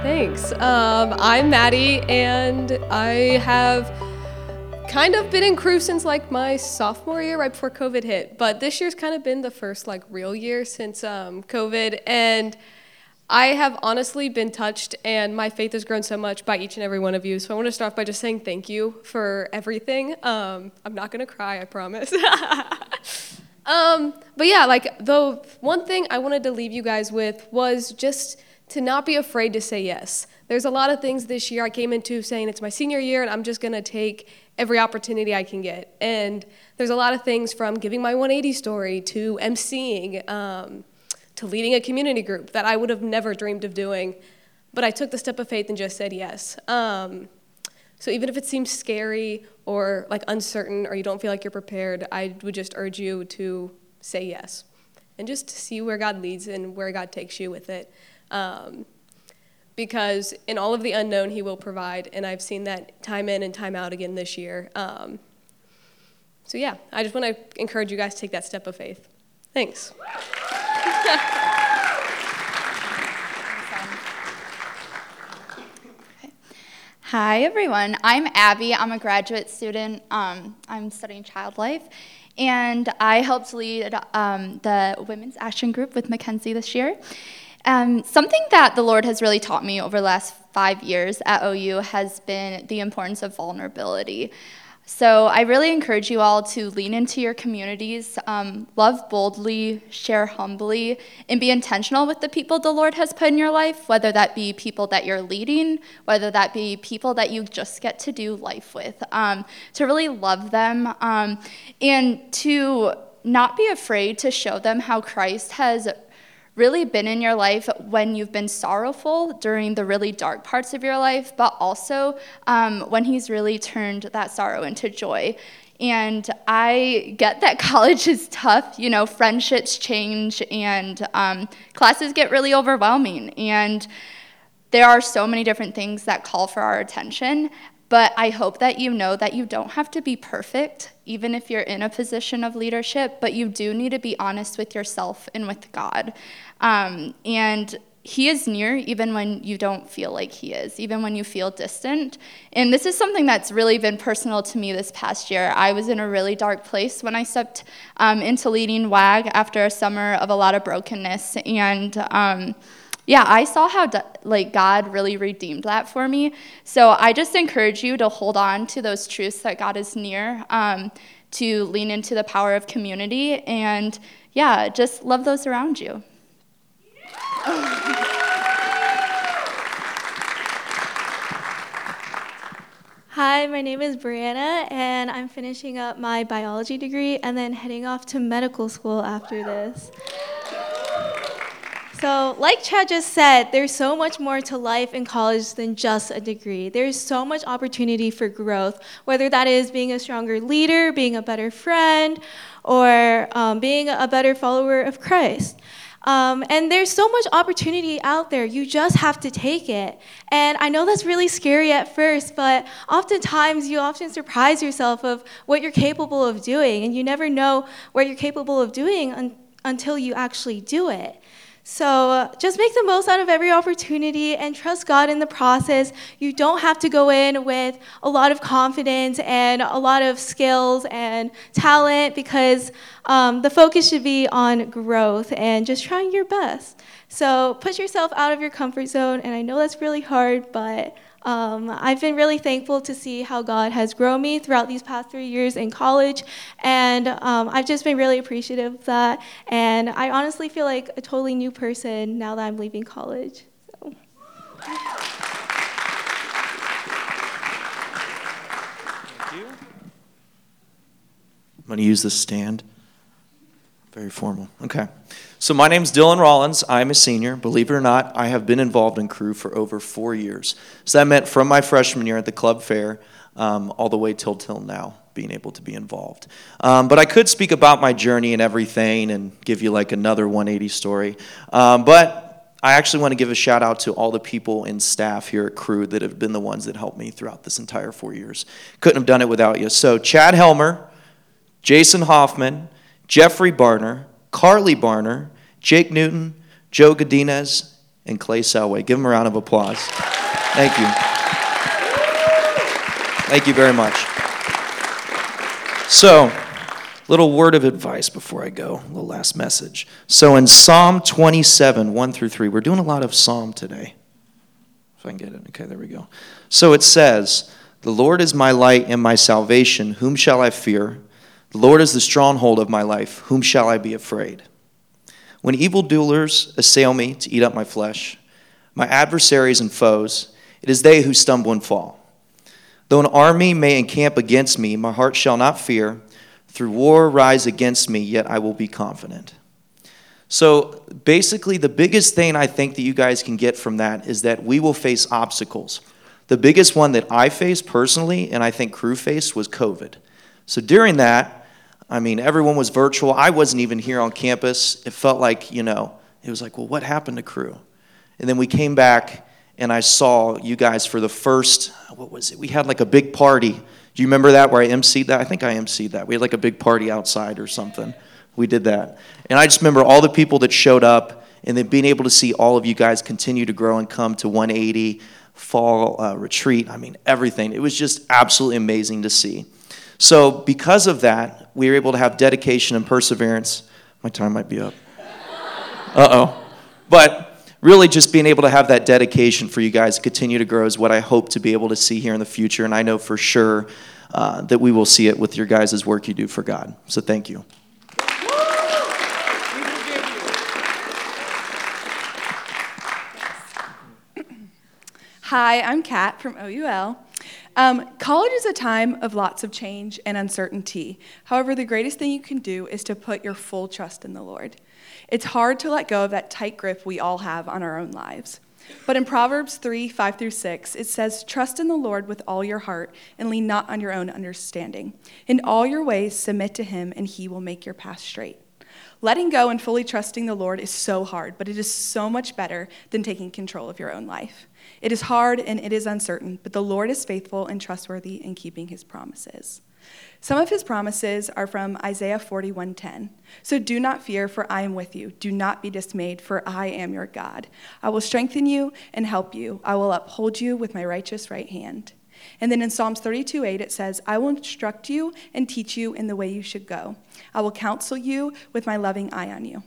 Thanks. Um, I'm Maddie, and I have kind of been in Cru since like my sophomore year, right before COVID hit. But this year's kind of been the first like real year since um, COVID, and I have honestly been touched, and my faith has grown so much by each and every one of you. So I want to start off by just saying thank you for everything. Um, I'm not gonna cry, I promise. um, but yeah, like the one thing I wanted to leave you guys with was just to not be afraid to say yes. There's a lot of things this year I came into saying it's my senior year and I'm just going to take every opportunity I can get. And there's a lot of things from giving my 180 story to emceeing um, to leading a community group that I would have never dreamed of doing. But I took the step of faith and just said yes. Um, so even if it seems scary or like uncertain or you don't feel like you're prepared, I would just urge you to say yes and just see where God leads and where God takes you with it. Um, because in all of the unknown, He will provide, and I've seen that time in and time out again this year. Um, so, yeah, I just want to encourage you guys to take that step of faith. Thanks. Hi, everyone. I'm Abby. I'm a graduate student. Um, I'm studying child life, and I helped lead um, the Women's Action Group with Mackenzie this year. Um, something that the Lord has really taught me over the last five years at OU has been the importance of vulnerability. So I really encourage you all to lean into your communities, um, love boldly, share humbly, and be intentional with the people the Lord has put in your life, whether that be people that you're leading, whether that be people that you just get to do life with, um, to really love them um, and to not be afraid to show them how Christ has really been in your life when you've been sorrowful during the really dark parts of your life, but also um, when He's really turned that sorrow into joy. And I get that college is tough. You know, friendships change and um, classes get really overwhelming. And there are so many different things that call for our attention. But I hope that you know that you don't have to be perfect, even if you're in a position of leadership, but you do need to be honest with yourself and with God. Um, and he is near even when you don't feel like he is, even when you feel distant. And this is something that's really been personal to me this past year. I was in a really dark place when I stepped um, into leading WAG after a summer of a lot of brokenness. And um, yeah, I saw how like God really redeemed that for me. So I just encourage you to hold on to those truths that God is near, um, to lean into the power of community, and yeah, just love those around you. Hi, my name is Brianna, and I'm finishing up my biology degree and then heading off to medical school after this. So, like Chad just said, there's so much more to life in college than just a degree. There's so much opportunity for growth, whether that is being a stronger leader, being a better friend, or um, being a better follower of Christ. Um, and there's so much opportunity out there. You just have to take it. And I know that's really scary at first, but oftentimes you often surprise yourself of what you're capable of doing, and you never know what you're capable of doing un- until you actually do it. So uh, just make the most out of every opportunity and trust God in the process. You don't have to go in with a lot of confidence and a lot of skills and talent because um, the focus should be on growth and just trying your best. So push yourself out of your comfort zone, and I know that's really hard, but um, I've been really thankful to see how God has grown me throughout these past three years in college, and um, I've just been really appreciative of that. And I honestly feel like a totally new person now that I'm leaving college. So. Thank you. I'm going to use this stand. Very formal. Okay. So my name's Dylan Rollins. I'm a senior. Believe it or not, I have been involved in Cru for over four years. So that meant from my freshman year at the club fair um, all the way till till now, being able to be involved. Um, but I could speak about my journey and everything and give you like another 180 story. Um, but I actually want to give a shout out to all the people and staff here at Cru that have been the ones that helped me throughout this entire four years. Couldn't have done it without you. So Chad Helmer, Jason Hoffman. Jeffrey Barner, Carly Barner, Jake Newton, Joe Godinez, and Clay Selway. Give them a round of applause. Thank you. Thank you very much. So, little word of advice before I go, the last message. So, in Psalm 27, 1 through 3, we're doing a lot of Psalm today. If I can get it. Okay, there we go. So it says, The Lord is my light and my salvation. Whom shall I fear? The Lord is the stronghold of my life. Whom shall I be afraid? When evildoers assail me to eat up my flesh, my adversaries and foes, it is they who stumble and fall. Though an army may encamp against me, my heart shall not fear. Through war rise against me, yet I will be confident. So basically, the biggest thing I think that you guys can get from that is that we will face obstacles. The biggest one that I faced personally, and I think Cru faced, was COVID. So during that, I mean, everyone was virtual. I wasn't even here on campus. It felt like, you know, it was like, well, what happened to Cru? And then we came back, and I saw you guys for the first, what was it? We had like a big party. Do you remember that where I emceed that? I think I emceed that. We had like a big party outside or something. We did that. And I just remember all the people that showed up and then being able to see all of you guys continue to grow and come to 180 fall uh, retreat. I mean, everything. It was just absolutely amazing to see. So, because of that, we were able to have dedication and perseverance. My time might be up. Uh oh. But really, just being able to have that dedication for you guys to continue to grow is what I hope to be able to see here in the future. And I know for sure uh, that we will see it with your guys' work you do for God. So, thank you. Hi, I'm Kat from OUL. Um, college is a time of lots of change and uncertainty. However, the greatest thing you can do is to put your full trust in the Lord. It's hard to let go of that tight grip we all have on our own lives. But in Proverbs 3 5 through 6, it says, Trust in the Lord with all your heart and lean not on your own understanding. In all your ways, submit to him, and he will make your path straight. Letting go and fully trusting the Lord is so hard, but it is so much better than taking control of your own life. It is hard and it is uncertain, but the Lord is faithful and trustworthy in keeping his promises. Some of his promises are from Isaiah 41:10. So do not fear, for I am with you. Do not be dismayed, for I am your God. I will strengthen you and help you. I will uphold you with my righteous right hand. And then in Psalms 32:8 it says, I will instruct you and teach you in the way you should go. I will counsel you with my loving eye on you.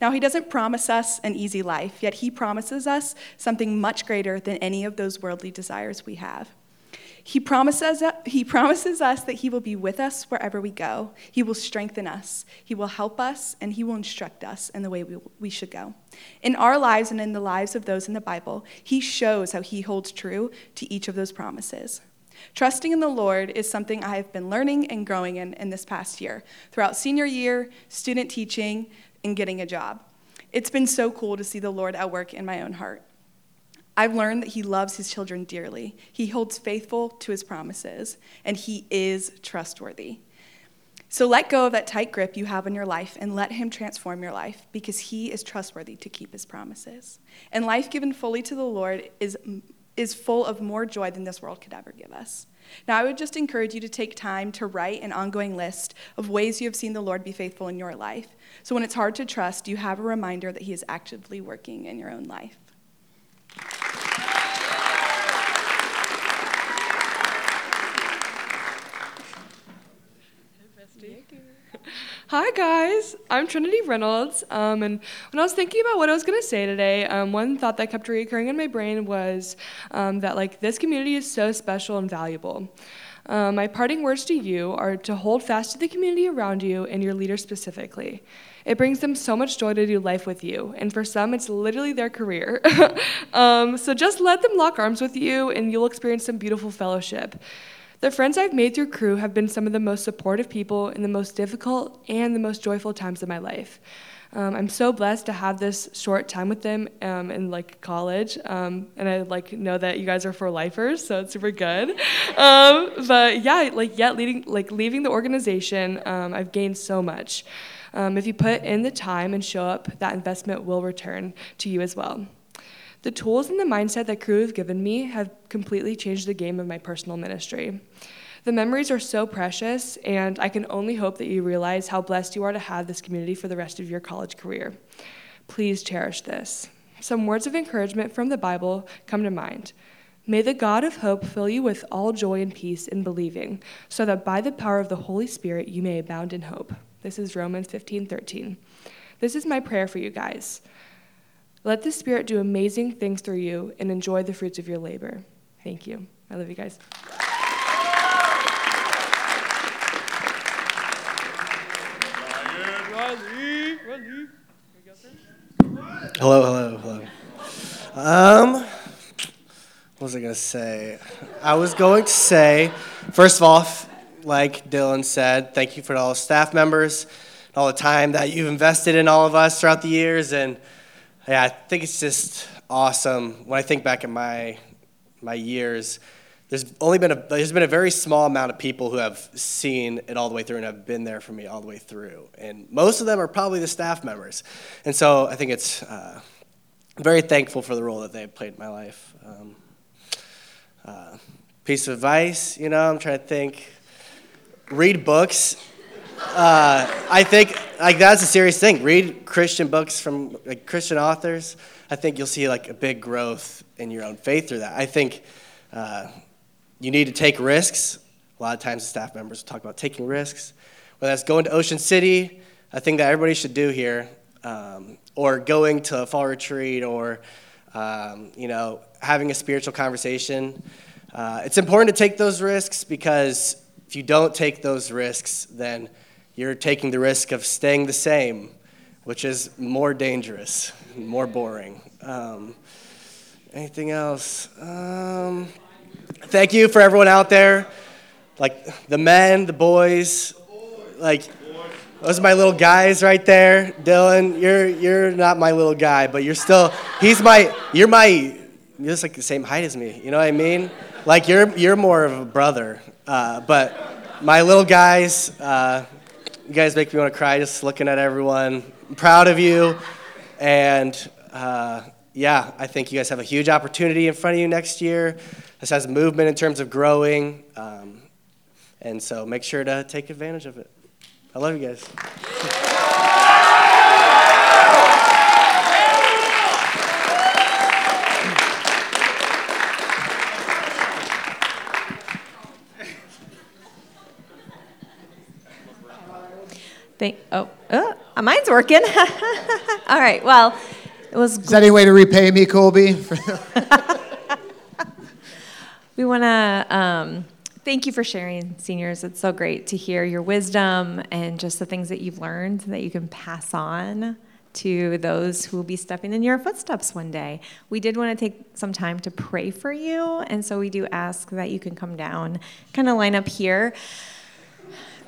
Now, he doesn't promise us an easy life, yet he promises us something much greater than any of those worldly desires we have. He promises, he promises us that He will be with us wherever we go. He will strengthen us. He will help us, and He will instruct us in the way we, we should go. In our lives and in the lives of those in the Bible, He shows how He holds true to each of those promises. Trusting in the Lord is something I have been learning and growing in in this past year, throughout senior year, student teaching, and getting a job. It's been so cool to see the Lord at work in my own heart. I've learned that He loves His children dearly. He holds faithful to His promises, and He is trustworthy. So let go of that tight grip you have in your life and let Him transform your life because He is trustworthy to keep His promises. And life given fully to the Lord is, is full of more joy than this world could ever give us. Now, I would just encourage you to take time to write an ongoing list of ways you have seen the Lord be faithful in your life. So when it's hard to trust, you have a reminder that He is actively working in your own life. Hi guys, I'm Trinity Reynolds, um, and when I was thinking about what I was gonna say today, um, one thought that kept recurring in my brain was um, that like this community is so special and valuable. Um, my parting words to you are to hold fast to the community around you and your leader specifically. It brings them so much joy to do life with you, and for some, it's literally their career. Um, so just let them lock arms with you, and you'll experience some beautiful fellowship. The friends I've made through Cru have been some of the most supportive people in the most difficult and the most joyful times of my life. Um, I'm so blessed to have this short time with them um, in like college, um, and I like know that you guys are for lifers, so it's super good. Um, but yeah, like yet leading like leaving the organization, um, I've gained so much. Um, if you put in the time and show up, that investment will return to you as well. The tools and the mindset that Cru have given me have completely changed the game of my personal ministry. The memories are so precious, and I can only hope that you realize how blessed you are to have this community for the rest of your college career. Please cherish this. Some words of encouragement from the Bible come to mind. May the God of hope fill you with all joy and peace in believing, so that by the power of the Holy Spirit you may abound in hope. This is Romans 15:13. This is my prayer for you guys. Let the Spirit do amazing things through you and enjoy the fruits of your labor. Thank you. I love you guys. Hello, hello, hello. Um, what was I gonna say? I was going to say, first of all, like Dylan said, thank you for all the staff members, all the time that you've invested in all of us throughout the years, and yeah, I think it's just awesome. When I think back at my my years, there's only been a there's been a very small amount of people who have seen it all the way through and have been there for me all the way through, and most of them are probably the staff members, and so I think it's uh, very thankful for the role that they've played in my life. Um, uh, piece of advice, you know, I'm trying to think. Read books. Uh, I think like that's a serious thing. Read Christian books from like Christian authors. I think you'll see like a big growth in your own faith through that. I think uh, you need to take risks. A lot of times, the staff members talk about taking risks. Whether that's going to Ocean City, a thing that everybody should do here, um, or going to a fall retreat, or um, you know, having a spiritual conversation. Uh, it's important to take those risks because if you don't take those risks, then you're taking the risk of staying the same, which is more dangerous, more boring. Um, anything else? Um, thank you for everyone out there, like the men, the boys, like those are my little guys right there. Dylan, you're you're not my little guy, but you're still he's my you're my you're just like the same height as me. You know what I mean? Like you're you're more of a brother, uh, but my little guys, uh, you guys make me want to cry just looking at everyone. I'm proud of you, and uh, yeah, I think you guys have a huge opportunity in front of you next year. This has movement in terms of growing, um, and so make sure to take advantage of it. I love you guys. Thank, oh, uh, mine's working. All right, well, it was. Is that any way to repay me, Colby? We want to um, thank you for sharing, seniors. It's so great to hear your wisdom and just the things that you've learned that you can pass on to those who will be stepping in your footsteps one day. We did want to take some time to pray for you, and so we do ask that you can come down, kind of line up here.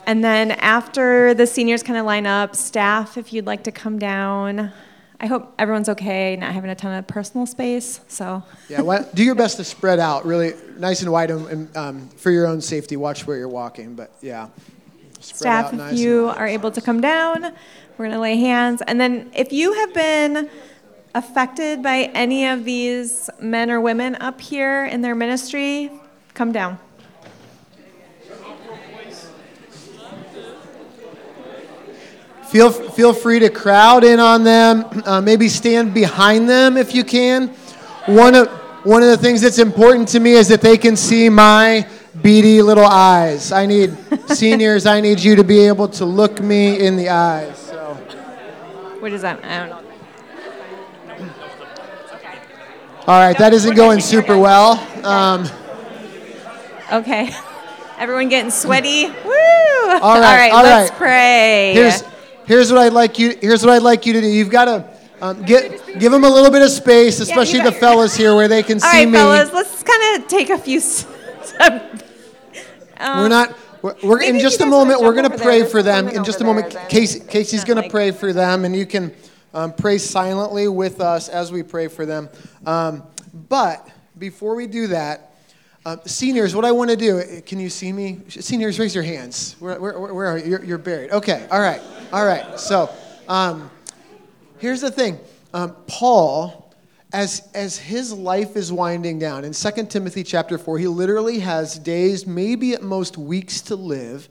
And then after the seniors kind of line up, staff, if you'd like to come down. I hope everyone's okay, not having a ton of personal space. So yeah, why, do your best to spread out, really nice and wide, and, um, for your own safety, watch where you're walking. But yeah, spread staff, out if nice you and wide. are able to come down, we're going to lay hands. And then if you have been affected by any of these men or women up here in their ministry, come down. Feel, feel free to crowd in on them, uh, maybe stand behind them if you can. One of, one of the things that's important to me is that they can see my beady little eyes. I need, seniors, I need you to be able to look me in the eyes. So. What is that? I don't know. All right, that isn't going super well. Um, Okay. Everyone getting sweaty? Woo! All right, all let's right. pray. Here's, here's what I'd like you. Here's what I'd like you to do. You've got to um, get give them a little bit of space, especially the fellas here, where they can All see right, me. fellas, let's kind of take a few steps. we're not. We're, we're in just a moment. We're going to pray there. for them in just a moment. there Casey, Casey's going to pray for them, and you can um, pray silently with us as we pray for them. Um, but before we do that. Uh, seniors, what I want to do, can you see me? Seniors, raise your hands. Where, where, where where are you? You're, you're buried. Okay, all right, all right. So, um, here's the thing um, paul as, as his life is winding down in 2 timothy chapter 4 he literally has days maybe at most weeks to live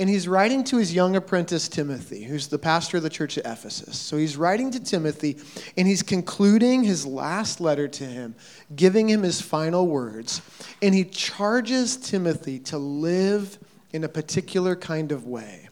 And he's writing to his young apprentice, Timothy, who's the pastor of the church at Ephesus. So he's writing to Timothy, and he's concluding his last letter to him, giving him his final words. And he charges Timothy to live in a particular kind of way.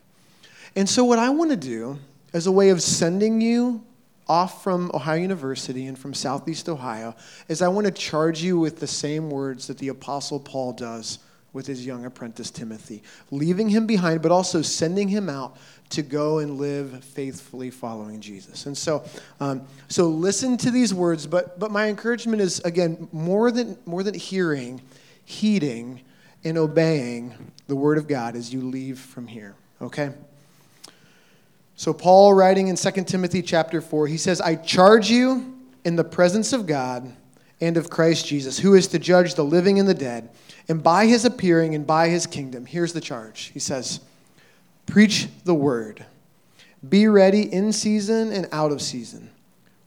And so, what I want to do as a way of sending you off from Ohio University and from Southeast Ohio is I want to charge you with the same words that the Apostle Paul does with his young apprentice Timothy, leaving him behind, but also sending him out to go and live faithfully following Jesus. And so, um, so listen to these words. But but my encouragement is again more than more than hearing, heeding, and obeying the word of God as you leave from here. Okay. So Paul writing in 2 Timothy chapter 4, he says, "I charge you in the presence of God and of Christ Jesus, who is to judge the living and the dead." And by his appearing and by his kingdom, here's the charge. He says, Preach the word. Be ready in season and out of season.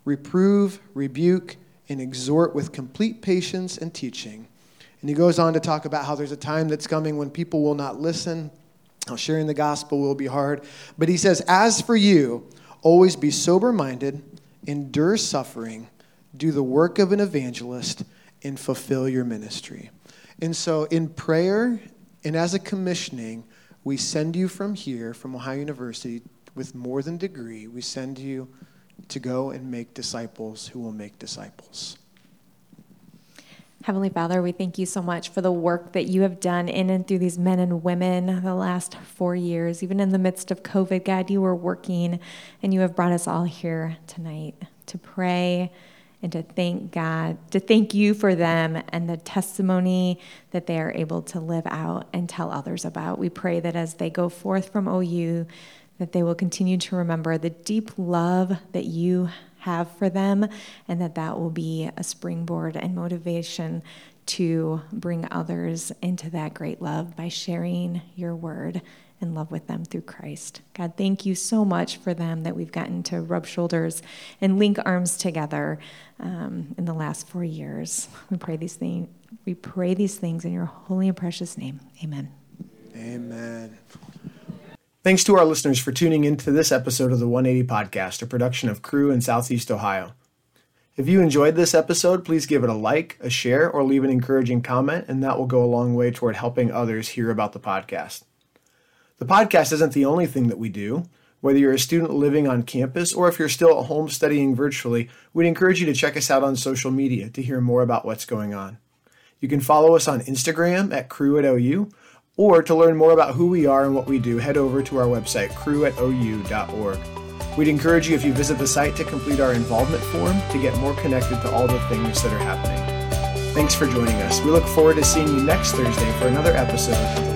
Reprove, rebuke, and exhort with complete patience and teaching. And he goes on to talk about how there's a time that's coming when people will not listen, sharing the gospel will be hard. But he says, As for you, always be sober minded, endure suffering, do the work of an evangelist, and fulfill your ministry. And so, in prayer and as a commissioning, we send you from here, from Ohio University, with more than degree. We send you to go and make disciples who will make disciples. Heavenly Father, we thank you so much for the work that you have done in and through these men and women the last four years. Even in the midst of COVID, God, you were working and you have brought us all here tonight to pray and to thank God, to thank you for them and the testimony that they are able to live out and tell others about. We pray that as they go forth from OU, that they will continue to remember the deep love that you have for them and that that will be a springboard and motivation to bring others into that great love by sharing your word in love with them through Christ. God, thank you so much for them that we've gotten to rub shoulders and link arms together um, in the last four years. We pray these things. We pray these things in your holy and precious name. Amen. Amen. Thanks to our listeners for tuning in to this episode of the 180 Podcast, a production of Cru in Southeast Ohio. If you enjoyed this episode, please give it a like, a share, or leave an encouraging comment, and that will go a long way toward helping others hear about the podcast. The podcast isn't the only thing that we do. Whether you're a student living on campus or if you're still at home studying virtually, we'd encourage you to check us out on social media to hear more about what's going on. You can follow us on Instagram at Cru at OU, or to learn more about who we are and what we do, head over to our website, cruatou.org. We'd encourage you if you visit the site to complete our involvement form to get more connected to all the things that are happening. Thanks for joining us. We look forward to seeing you next Thursday for another episode